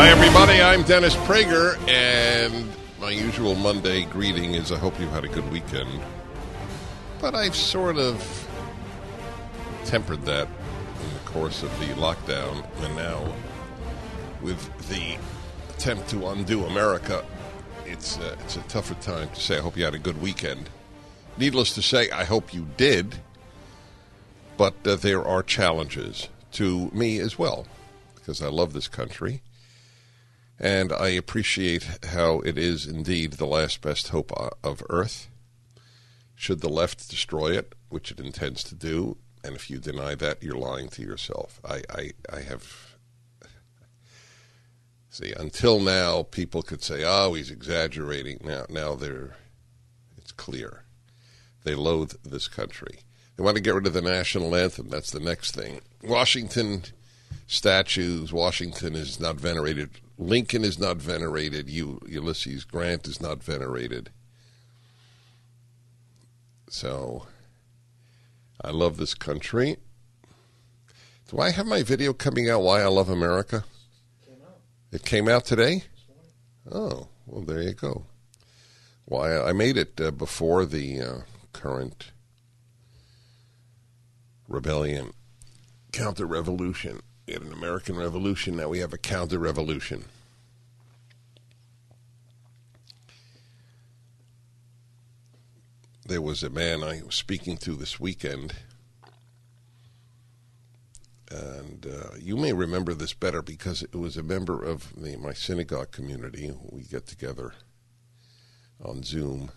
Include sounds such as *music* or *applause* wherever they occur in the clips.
Hi, everybody. I'm Dennis Prager, and my usual Monday greeting is I hope you had a good weekend. But I've sort of tempered that in the course of the lockdown, and now with the attempt to undo America, it's, uh, it's a tougher time to say I hope you had a good weekend. Needless to say, I hope you did, but uh, there are challenges to me as well, because I love this country and I appreciate how it is indeed the last best hope uh, of Earth. Should the left destroy it, which it intends to do, and if you deny that, you're lying to yourself. I, I, I have. See, until now, people could say, "Oh, he's exaggerating." Now, now they're, it's clear, they loathe this country. They want to get rid of the national anthem. That's the next thing. Washington statues. Washington is not venerated Lincoln is not venerated. You, Ulysses Grant is not venerated. So, I love this country. Do I have my video coming out? Why I love America. It came out today. Oh, well, there you go. Why I made it uh, before the uh, current rebellion, counter revolution. We had an American Revolution. Now we have a counter revolution. There was a man I was speaking to this weekend, and uh, you may remember this better because it was a member of the, my synagogue community. We get together on Zoom.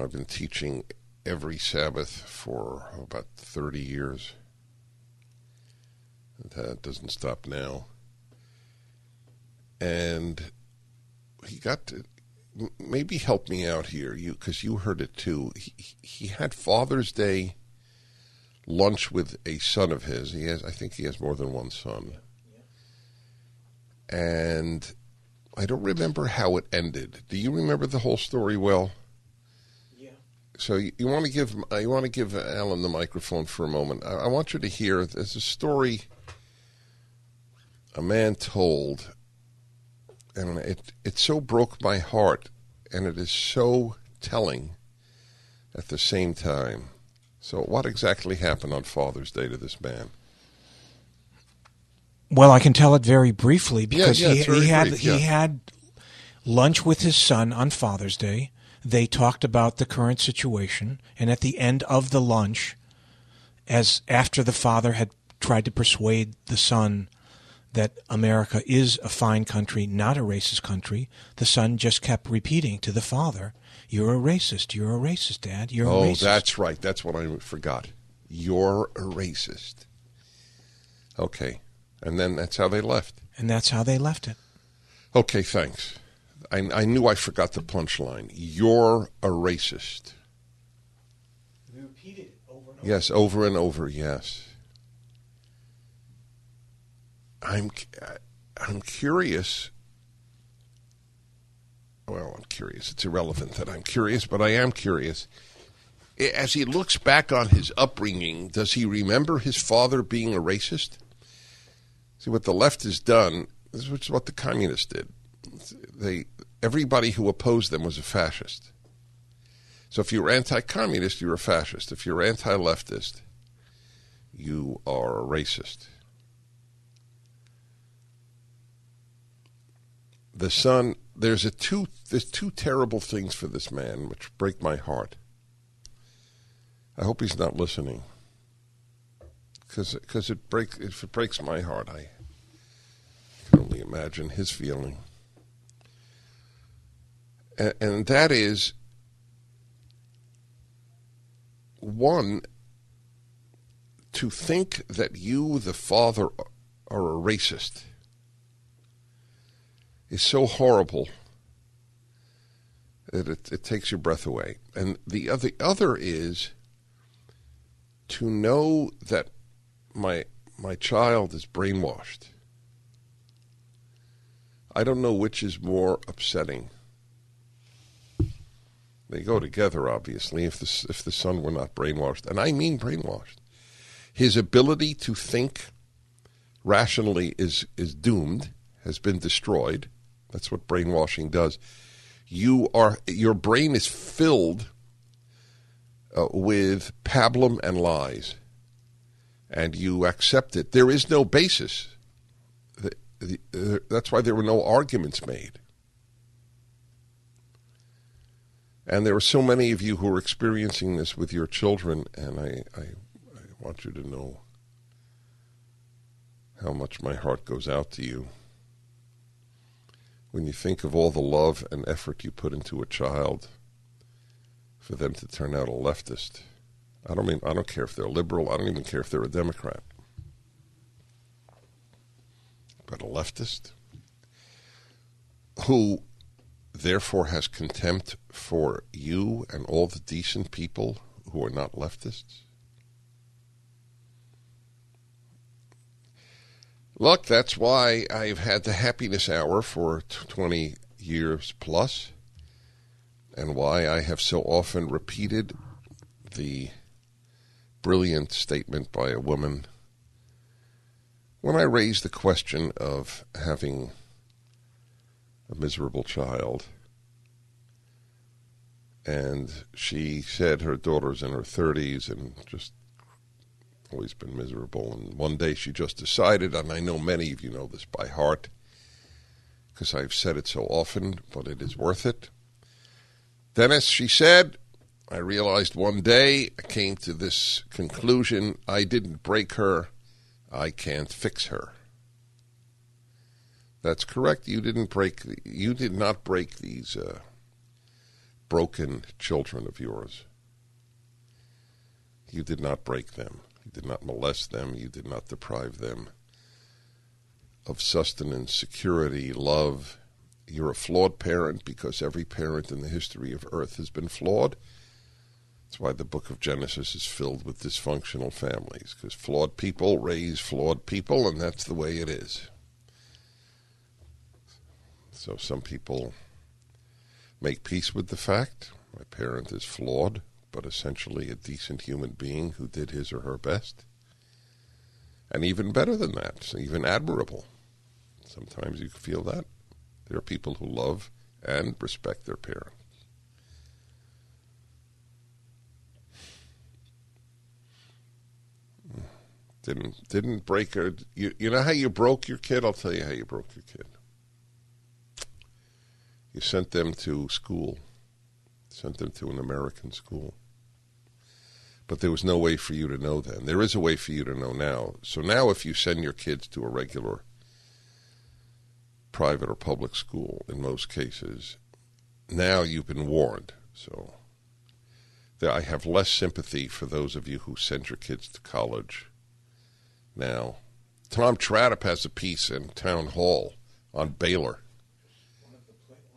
I've been teaching every Sabbath for about 30 years. That doesn't stop now. And he got to maybe help me out here, you because you heard it too. He, he had Father's Day lunch with a son of his. He has, I think, he has more than one son. And I don't remember how it ended. Do you remember the whole story well? Yeah. So you, you want to give uh, you want to give Alan the microphone for a moment. I, I want you to hear. There's a story a man told, and it it so broke my heart, and it is so telling at the same time. So, what exactly happened on Father's Day to this man? Well, I can tell it very briefly because yeah, yeah, he, he had brief, yeah. he had lunch with his son on Father's Day. They talked about the current situation, and at the end of the lunch, as after the father had tried to persuade the son that America is a fine country, not a racist country, the son just kept repeating to the father, You're a racist. You're a racist, Dad. You're oh, a racist. Oh, that's right. That's what I forgot. You're a racist. Okay. And then that's how they left. And that's how they left it. Okay, thanks. I, I knew I forgot the punchline. You're a racist. We repeated it over and over. Yes, over and over, yes. I'm I'm curious. Well, I'm curious. It's irrelevant that I'm curious, but I am curious. As he looks back on his upbringing, does he remember his father being a racist? See what the left has done. This is what the communists did. They everybody who opposed them was a fascist. So if you're anti-communist, you're a fascist. If you're anti-leftist, you are a racist. The son there's a two there's two terrible things for this man which break my heart. I hope he's not listening. Cuz cuz it breaks if it breaks my heart I can only imagine his feeling. and, and that is one to think that you, the father, are a racist is so horrible that it, it takes your breath away. And the other, the other is to know that my my child is brainwashed. I don't know which is more upsetting. They go together, obviously. If the if the son were not brainwashed, and I mean brainwashed, his ability to think rationally is is doomed, has been destroyed. That's what brainwashing does. You are your brain is filled uh, with pablum and lies, and you accept it. There is no basis. The, the, uh, that's why there were no arguments made. And there are so many of you who are experiencing this with your children, and I, I, I want you to know how much my heart goes out to you when you think of all the love and effort you put into a child for them to turn out a leftist. I don't mean I don't care if they're liberal, I don't even care if they're a Democrat. But a leftist who therefore has contempt for you and all the decent people who are not leftists. Look, that's why I've had the happiness hour for 20 years plus, and why I have so often repeated the brilliant statement by a woman when I raised the question of having a miserable child. And she said her daughter's in her 30s and just always been miserable. And one day she just decided, and I know many of you know this by heart because I've said it so often, but it is worth it. Dennis, she said, I realized one day I came to this conclusion I didn't break her, I can't fix her. That's correct. You didn't break. You did not break these uh, broken children of yours. You did not break them. You did not molest them. You did not deprive them of sustenance, security, love. You're a flawed parent because every parent in the history of earth has been flawed. That's why the book of Genesis is filled with dysfunctional families, because flawed people raise flawed people, and that's the way it is. So some people make peace with the fact my parent is flawed but essentially a decent human being who did his or her best. And even better than that, even admirable. Sometimes you feel that. There are people who love and respect their parents. Didn't didn't break her. You, you know how you broke your kid? I'll tell you how you broke your kid. You sent them to school, sent them to an American school. But there was no way for you to know then. There is a way for you to know now. So now, if you send your kids to a regular private or public school, in most cases, now you've been warned. So that I have less sympathy for those of you who send your kids to college now. Tom Tradup has a piece in Town Hall on Baylor.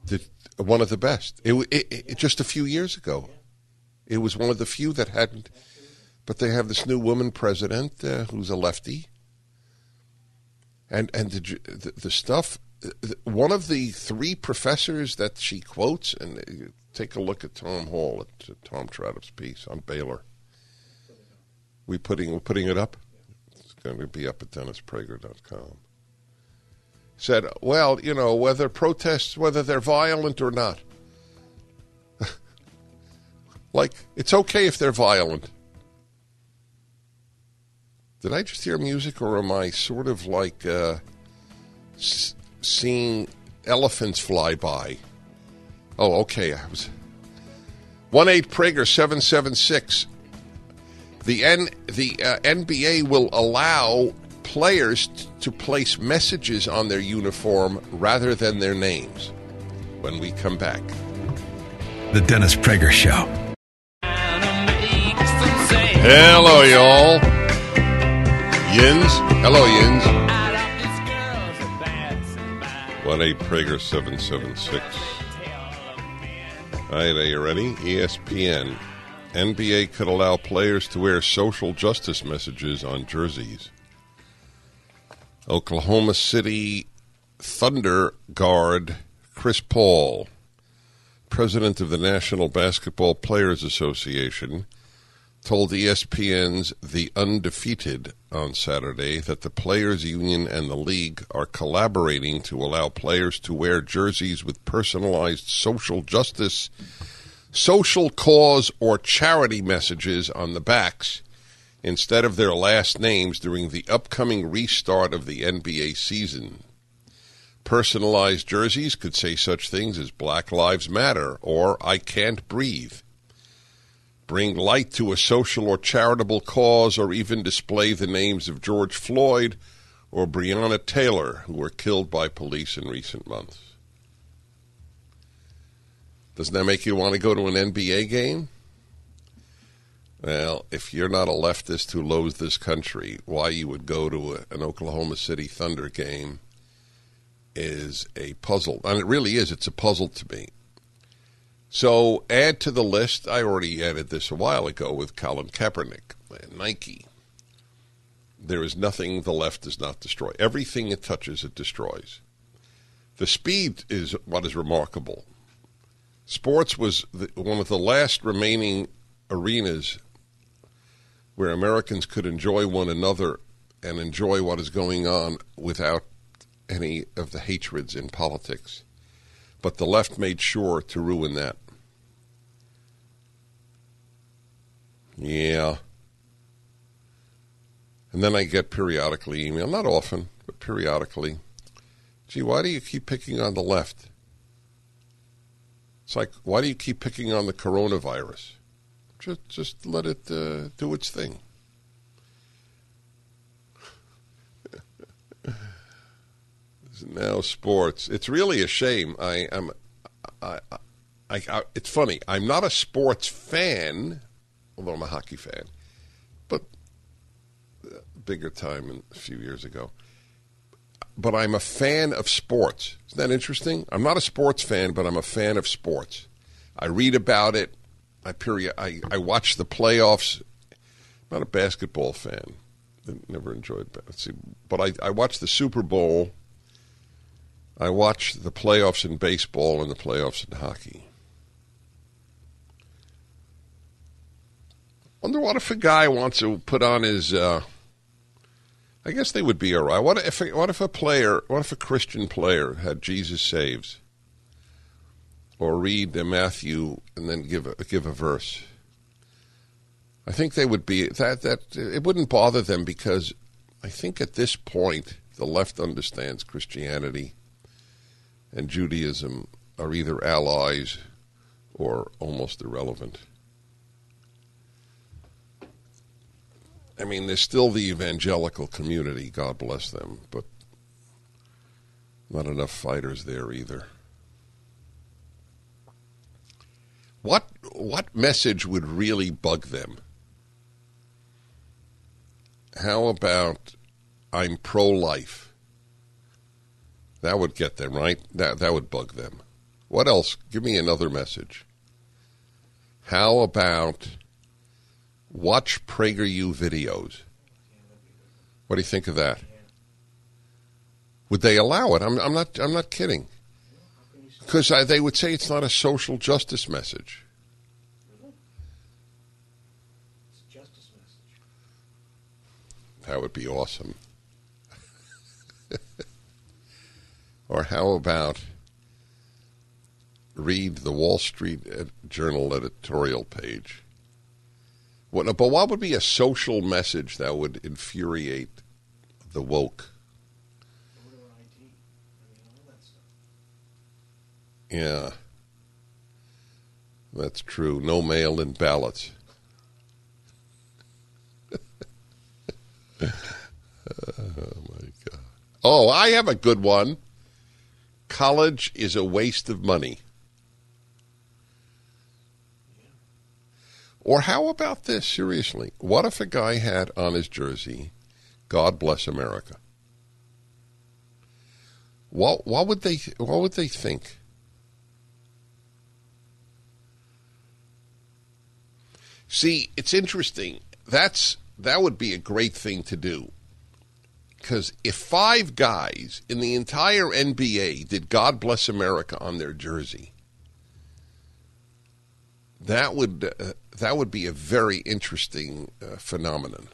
The, one of the best. It, it, it, just a few years ago. It was one of the few that hadn't. But they have this new woman president uh, who's a lefty. And and the, the, the stuff. One of the three professors that she quotes, and uh, take a look at Town Hall at uh, Tom Tradup's piece on Baylor. We putting we're putting it up. It's going to be up at DennisPrager.com. Said, well, you know, whether protests, whether they're violent or not, *laughs* like, it's okay if they're violent. Did I just hear music, or am I sort of like uh, s- seeing elephants fly by? Oh, okay. I was one eight Prager seven seven six. The N the uh, NBA will allow players t- to place messages on their uniform rather than their names. When we come back. The Dennis Prager Show. Hello, y'all. Yins. Hello, Yins. 1 8 Prager 776. All right, are you ready? ESPN. NBA could allow players to wear social justice messages on jerseys. Oklahoma City Thunder guard Chris Paul, president of the National Basketball Players Association, told ESPN's The Undefeated on Saturday that the Players Union and the league are collaborating to allow players to wear jerseys with personalized social justice, social cause, or charity messages on the backs instead of their last names during the upcoming restart of the NBA season. Personalized jerseys could say such things as Black Lives Matter or I Can't Breathe. Bring light to a social or charitable cause or even display the names of George Floyd or Breonna Taylor, who were killed by police in recent months. Doesn't that make you want to go to an NBA game? Well, if you're not a leftist who loathes this country, why you would go to a, an Oklahoma City Thunder game is a puzzle. And it really is. It's a puzzle to me. So add to the list, I already added this a while ago with Colin Kaepernick and Nike. There is nothing the left does not destroy. Everything it touches, it destroys. The speed is what is remarkable. Sports was the, one of the last remaining arenas where Americans could enjoy one another and enjoy what is going on without any of the hatreds in politics. But the left made sure to ruin that. Yeah. And then I get periodically email, not often, but periodically. Gee, why do you keep picking on the left? It's like, why do you keep picking on the coronavirus? Just, just let it uh, do its thing. *laughs* now sports. It's really a shame. I am. I, I, I, it's funny. I'm not a sports fan, although I'm a hockey fan, but bigger time a few years ago. But I'm a fan of sports. Isn't that interesting? I'm not a sports fan, but I'm a fan of sports. I read about it. I period. I, I watch the playoffs. I'm not a basketball fan. Never enjoyed. See, but I I watch the Super Bowl I watch the playoffs in baseball and the playoffs in hockey. Wonder what if a guy wants to put on his. Uh, I guess they would be all right. What if what if a player, what if a Christian player had Jesus saves, or read Matthew and then give a, give a verse? I think they would be that that it wouldn't bother them because I think at this point the left understands Christianity and Judaism are either allies or almost irrelevant. I mean, there's still the evangelical community, God bless them, but not enough fighters there either. What what message would really bug them? How about I'm pro life? That would get them, right? That that would bug them. What else? Give me another message. How about watch PragerU videos? What do you think of that? Would they allow it? I'm, I'm not. I'm not kidding. Because they would say it's not a social justice message. That would be awesome. *laughs* Or how about read the Wall Street Journal editorial page? What, but what would be a social message that would infuriate the woke? Yeah. That's true. No mail in ballots. *laughs* oh, my God. Oh, I have a good one college is a waste of money. Or how about this? Seriously, what if a guy had on his jersey, "God bless America"? What what would they what would they think? See, it's interesting. That's that would be a great thing to do. Because if five guys in the entire NBA did God Bless America on their jersey, that would uh, that would be a very interesting uh, phenomenon.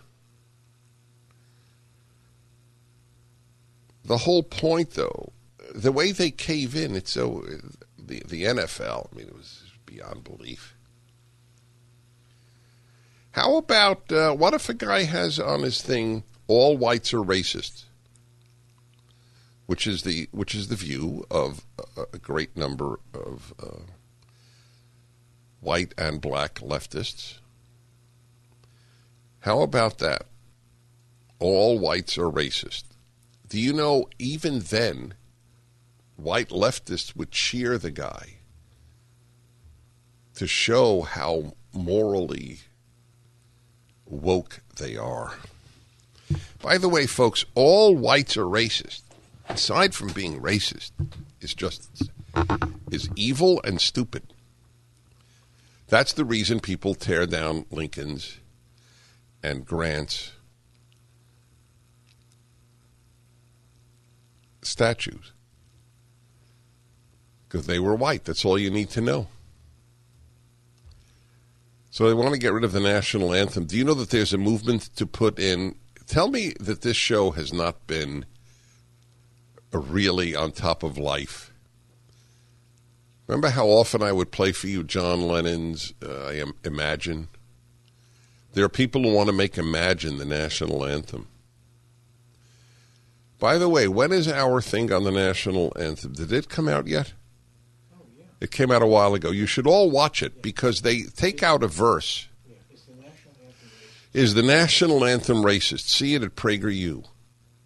The whole point, though, the way they cave in, it's so the the NFL. I mean, it was beyond belief. How about uh, what if a guy has on his thing all whites are racist, which is the which is the view of a, a great number of uh, white and black leftists. How about that? All whites are racist. Do you know even then, white leftists would cheer the guy to show how morally woke they are. By the way, folks, all whites are racist. Aside from being racist, is just is evil and stupid. That's the reason people tear down Lincoln's and Grant's statues. Because they were white. That's all you need to know. So they want to get rid of the national anthem. Do you know that there's a movement to put in? Tell me that this show has not been really on top of life. Remember how often I would play for you John Lennon's uh, Imagine? There are people who want to make Imagine the national anthem. By the way, when is our thing on the national anthem? Did it come out yet? It came out a while ago. You should all watch it because they take out a verse. Is the national anthem racist? See it at PragerU.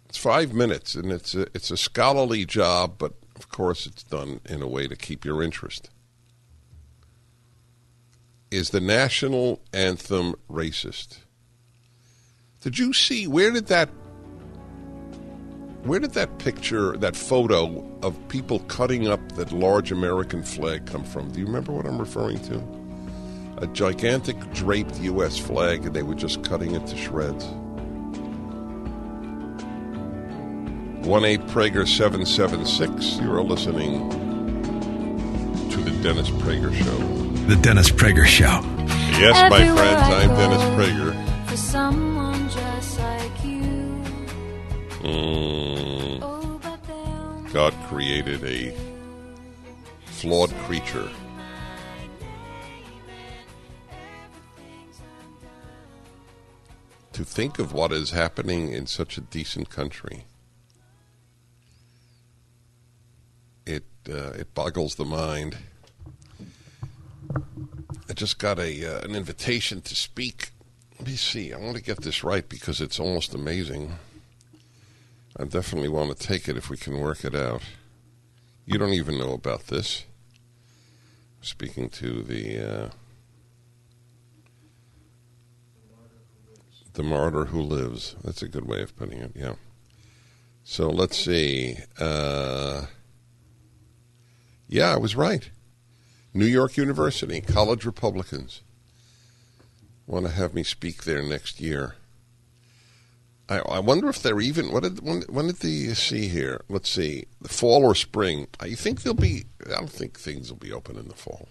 It's five minutes, and it's a, it's a scholarly job, but of course it's done in a way to keep your interest. Is the national anthem racist? Did you see where did that where did that picture, that photo of people cutting up that large American flag come from? Do you remember what I'm referring to? A gigantic draped U.S. flag, and they were just cutting it to shreds. 1 8 Prager 776. You are listening to The Dennis Prager Show. The Dennis Prager Show. Yes, my friends, I'm Dennis Prager. For someone just like you. Mm. God created a flawed creature. To think of what is happening in such a decent country, it uh, it boggles the mind. I just got a uh, an invitation to speak. Let me see. I want to get this right because it's almost amazing. I definitely want to take it if we can work it out. You don't even know about this. Speaking to the uh, the martyr who lives. That's a good way of putting it. Yeah. So let's see. Uh, yeah, I was right. New York University, college Republicans want to have me speak there next year. I, I wonder if they're even. What did when, when did they see here? Let's see, the fall or spring. I think they'll be. I don't think things will be open in the fall.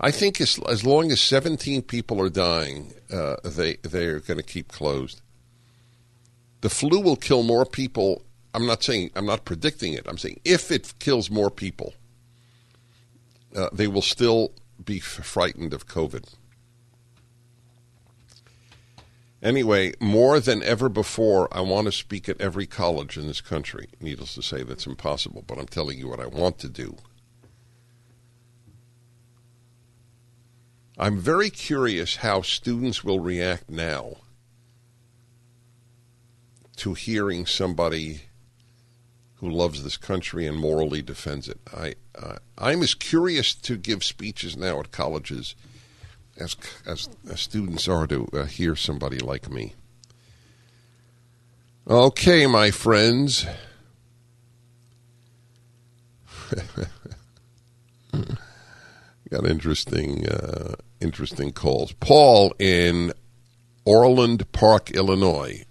I think as as long as seventeen people are dying, uh, they they are going to keep closed. The flu will kill more people. I'm not saying I'm not predicting it. I'm saying if it kills more people, uh, they will still be frightened of COVID. Anyway, more than ever before, I want to speak at every college in this country. Needless to say, that's impossible, but I'm telling you what I want to do. I'm very curious how students will react now to hearing somebody who loves this country and morally defends it. I, uh, I'm as curious to give speeches now at colleges as as, as students are to uh, hear somebody like me. Okay, my friends. *laughs* Got interesting, uh, interesting calls. Paul in Orland Park, Illinois.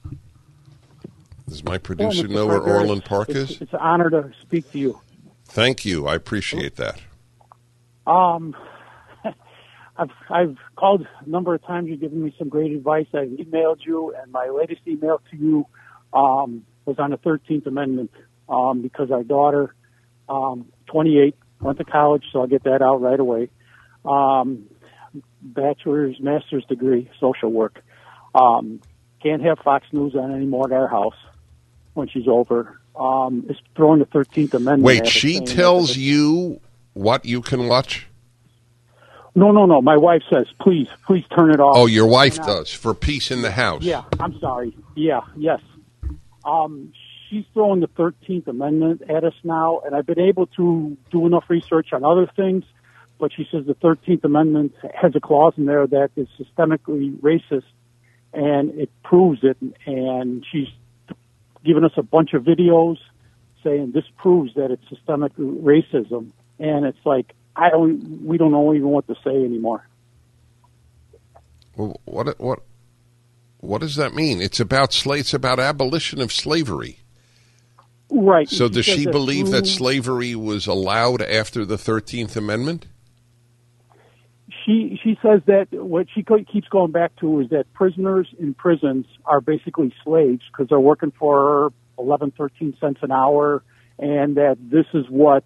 Does my producer know where Orland Park it's, is? It's an honor to speak to you. Thank you. I appreciate that. Um, I've I've called a number of times. You've given me some great advice. I've emailed you, and my latest email to you um, was on the Thirteenth Amendment um, because our daughter, um, 28, went to college, so I'll get that out right away. Um, bachelor's, master's degree, social work. Um, can't have Fox News on anymore at our house when she's over. Um, it's throwing the Thirteenth Amendment. Wait, she tells you what you can watch? No, no, no. My wife says, please, please turn it off. Oh, your wife off. does for peace in the house. Yeah, I'm sorry. Yeah, yes. Um, she's throwing the 13th Amendment at us now, and I've been able to do enough research on other things, but she says the 13th Amendment has a clause in there that is systemically racist, and it proves it, and she's given us a bunch of videos saying this proves that it's systemic racism, and it's like, I don't, we don't know even what to say anymore. Well, what what what does that mean? It's about sla- It's about abolition of slavery. Right. So does she believe that slavery was allowed after the Thirteenth Amendment? she she says that what she keeps going back to is that prisoners in prisons are basically slaves because they're working for 11 13 cents an hour and that this is what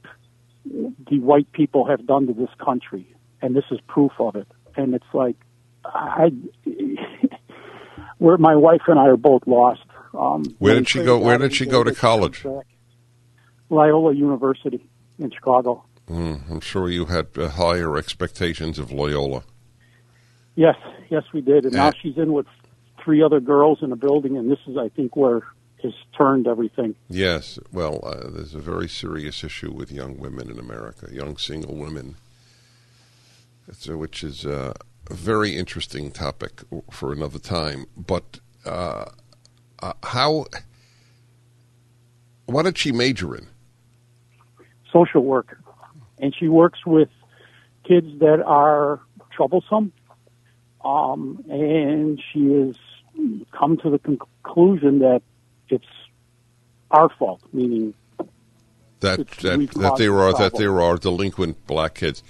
the white people have done to this country and this is proof of it and it's like i *laughs* where my wife and i are both lost um Where did she go- where did she go to college? Loyola University in Chicago. Mm, I'm sure you had uh, higher expectations of Loyola. Yes, yes, we did. And now Uh, she's in with three other girls in a building, and this is, I think, where has turned everything. Yes, well, uh, there's a very serious issue with young women in America, young single women, so, which is uh, a very interesting topic for another time. But uh, uh, how? What did she major in? Social work, and she works with kids that are troublesome. Um, and she has come to the conclusion that it's our fault, meaning that that, that caused there the are that there are delinquent black kids.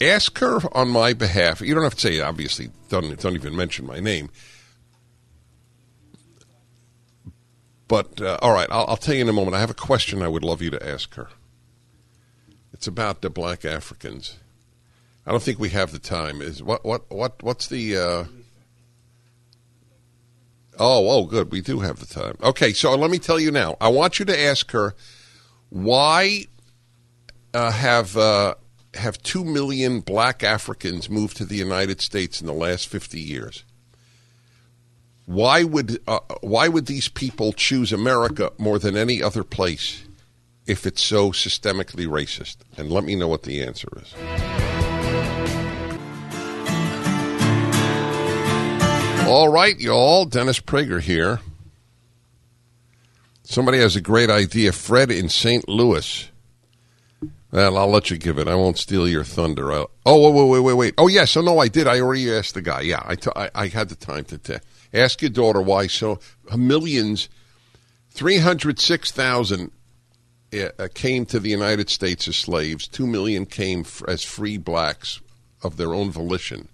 Ask her on my behalf. You don't have to say obviously. Don't don't even mention my name. But uh, all right, I'll, I'll tell you in a moment. I have a question I would love you to ask her. It's about the black Africans. I don't think we have the time. Is what what what what's the? Uh... Oh oh good, we do have the time. Okay, so let me tell you now. I want you to ask her why uh, have uh, have two million black Africans moved to the United States in the last fifty years? Why would uh, why would these people choose America more than any other place if it's so systemically racist? And let me know what the answer is. All right, y'all. Dennis Prager here. Somebody has a great idea. Fred in St. Louis. Well, I'll let you give it. I won't steal your thunder. I'll, oh, wait, wait, wait, wait. Oh, yes. Oh, no, I did. I already asked the guy. Yeah, I, t- I, I had the time to t- ask your daughter why so millions, 306,000 uh, came to the United States as slaves. Two million came f- as free blacks of their own volition.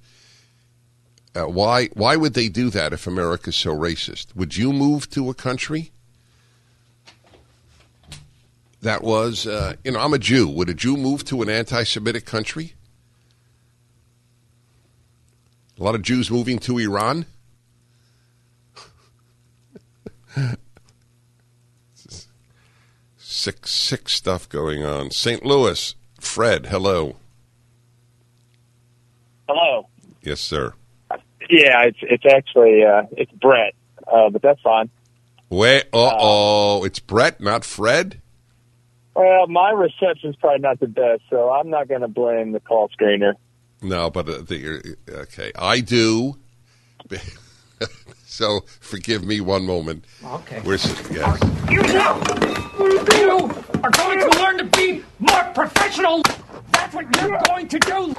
Uh, why, why would they do that if America's so racist? Would you move to a country that was, uh, you know, I'm a Jew. Would a Jew move to an anti Semitic country? A lot of Jews moving to Iran? *laughs* sick, sick stuff going on. St. Louis, Fred, hello. Hello. Yes, sir. Yeah, it's it's actually uh, it's Brett, uh, but that's fine. Wait, uh oh, it's Brett, not Fred. Well, my reception's probably not the best, so I'm not going to blame the call screener. No, but uh, the, okay, I do. *laughs* so forgive me one moment. Okay. We're, yes. You know, you are going to learn to be more professional. That's what you're going to do.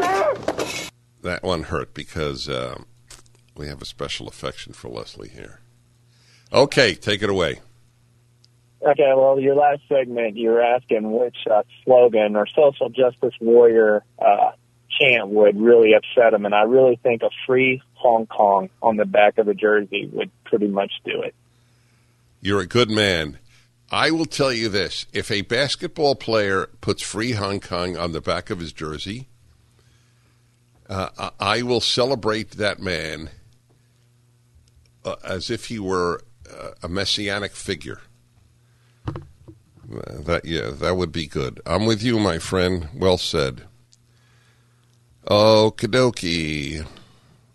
That one hurt because um, we have a special affection for Leslie here. Okay, take it away. Okay, well, your last segment, you were asking which uh, slogan or social justice warrior uh, chant would really upset him, and I really think a free Hong Kong on the back of a jersey would pretty much do it. You're a good man. I will tell you this if a basketball player puts free Hong Kong on the back of his jersey, uh, I- I will celebrate that man uh, as if he were uh, a messianic figure. Uh, That yeah, that would be good. I'm with you, my friend. Well said. Okie.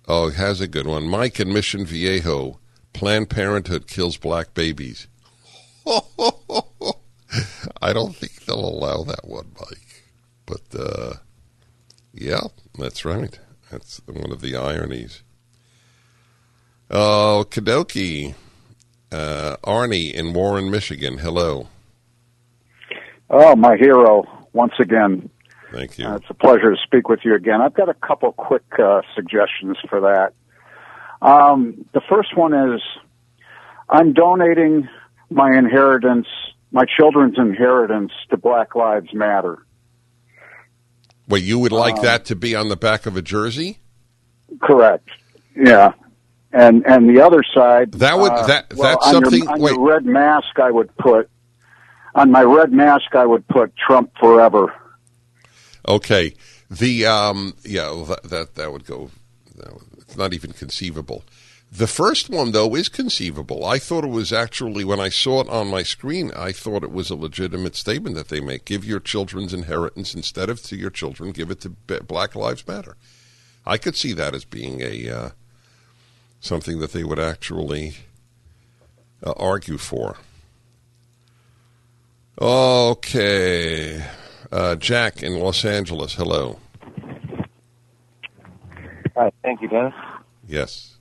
Oh, has a good one. Mike in Mission Viejo. Planned Parenthood kills black babies. *laughs* I don't think they'll allow that one, Mike. But uh, yeah, that's right. That's one of the ironies. Oh, Kadoki. Uh, Arnie in Warren, Michigan. Hello. Oh, my hero, once again. Thank you. Uh, it's a pleasure to speak with you again. I've got a couple quick uh, suggestions for that. Um, the first one is I'm donating my inheritance, my children's inheritance, to Black Lives Matter. Wait, you would like Um, that to be on the back of a jersey? Correct. Yeah. And and the other side. That would- uh, that- well, that's on your- something- on wait. your red mask, I would put on my red mask. I would put Trump forever. Okay. The um yeah, well, that that, that would go that would- it's not even conceivable. The first one though is conceivable. I thought it was actually when I saw it on my screen, I thought it was a legitimate statement that they make. Give your children's inheritance instead of to your children, give it to Black Lives Matter. I could see that as being a uh, something that they would actually uh, argue for. Okay. Uh, Jack in Los Angeles, hello. Hi, thank you, Dennis. Yes,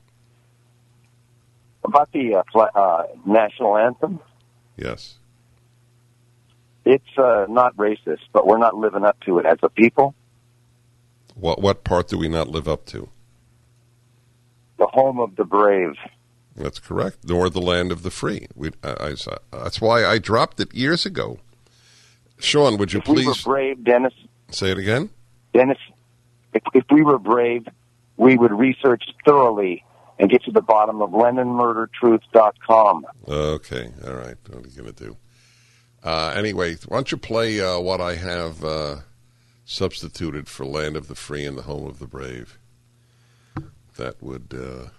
About the uh, uh, national anthem, yes. it's uh, not racist, but we're not living up to it as a people. What what part do we not live up to? The home of the brave. That's correct. Nor the land of the free. We, I, I, that's why I dropped it years ago. Sean, would you please? if we were brave, Dennis, say it again? Dennis, if, if we were brave, we would research thoroughly and get to the bottom of LennonMurderTruth.com. Okay, all right. What are you going to do? Uh, anyway, why don't you play uh, what I have uh, substituted for Land of the Free and the Home of the Brave? That would uh,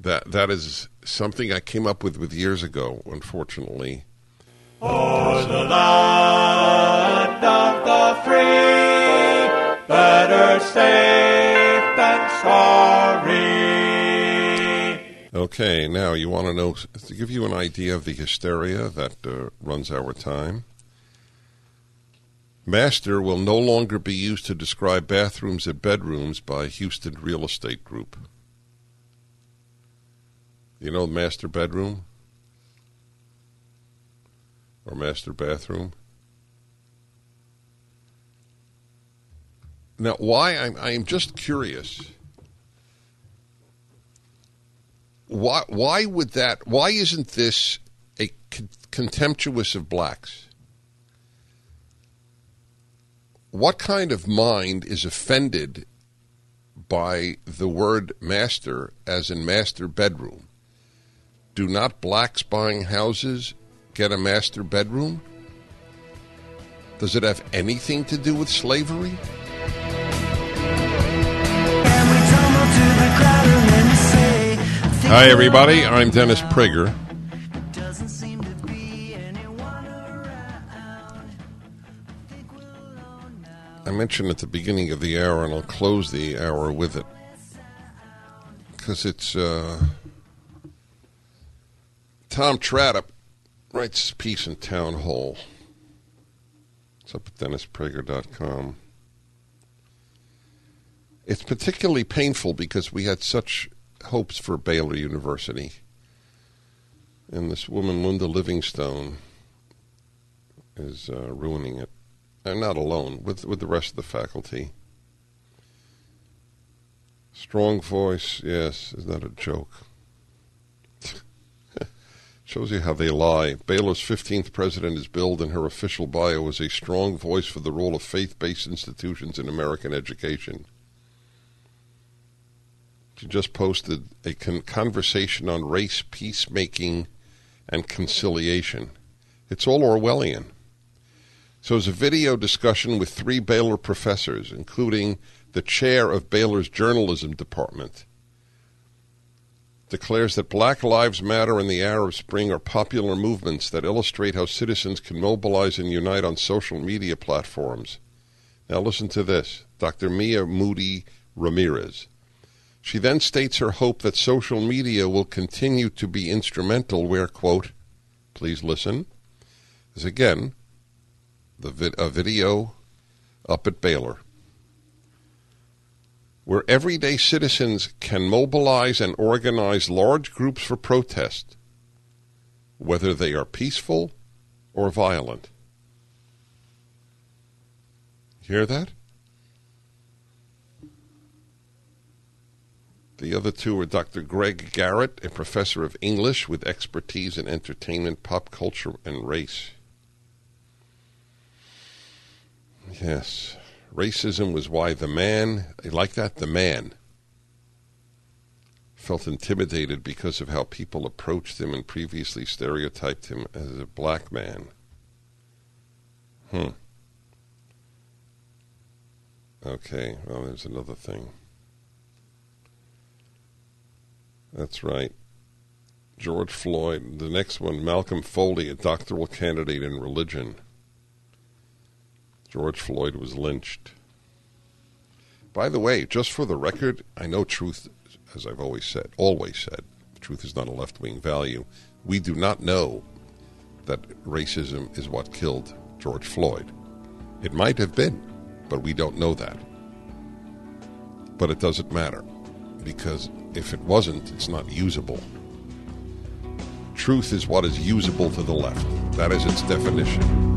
that that is something I came up with with years ago. Unfortunately, For the land of the free, better safe than sorry. Okay, now you want to know to give you an idea of the hysteria that uh, runs our time. Master will no longer be used to describe bathrooms and bedrooms by Houston Real Estate Group. You know master bedroom or master bathroom? Now, why I'm I'm just curious. Why why would that? Why isn't this a con- contemptuous of blacks? What kind of mind is offended by the word master, as in master bedroom? Do not blacks buying houses get a master bedroom? Does it have anything to do with slavery? Hi, everybody. I'm Dennis Prager. Mentioned at the beginning of the hour, and I'll close the hour with it because it's uh, Tom Tradup writes his piece in Town Hall. It's up at DennisPrager.com. It's particularly painful because we had such hopes for Baylor University. And this woman, Linda Livingstone, is uh, ruining it. Not alone, with, with the rest of the faculty. Strong voice, yes, is that a joke? *laughs* Shows you how they lie. Baylor's 15th president is billed in her official bio as a strong voice for the role of faith based institutions in American education. She just posted a con- conversation on race, peacemaking, and conciliation. It's all Orwellian. So it's a video discussion with three Baylor professors, including the chair of Baylor's journalism department. Declares that Black Lives Matter and the Arab Spring are popular movements that illustrate how citizens can mobilize and unite on social media platforms. Now listen to this Dr. Mia Moody Ramirez. She then states her hope that social media will continue to be instrumental where, quote, please listen, is again the a video up at Baylor where everyday citizens can mobilize and organize large groups for protest, whether they are peaceful or violent. Hear that? The other two are Dr. Greg Garrett, a professor of English with expertise in entertainment, pop culture, and race. Yes, racism was why the man, like that, the man, felt intimidated because of how people approached him and previously stereotyped him as a black man. Hmm. Okay, well, there's another thing. That's right. George Floyd. The next one, Malcolm Foley, a doctoral candidate in religion. George Floyd was lynched. By the way, just for the record, I know truth, as I've always said, always said, truth is not a left wing value. We do not know that racism is what killed George Floyd. It might have been, but we don't know that. But it doesn't matter because if it wasn't, it's not usable. Truth is what is usable to the left. That is its definition.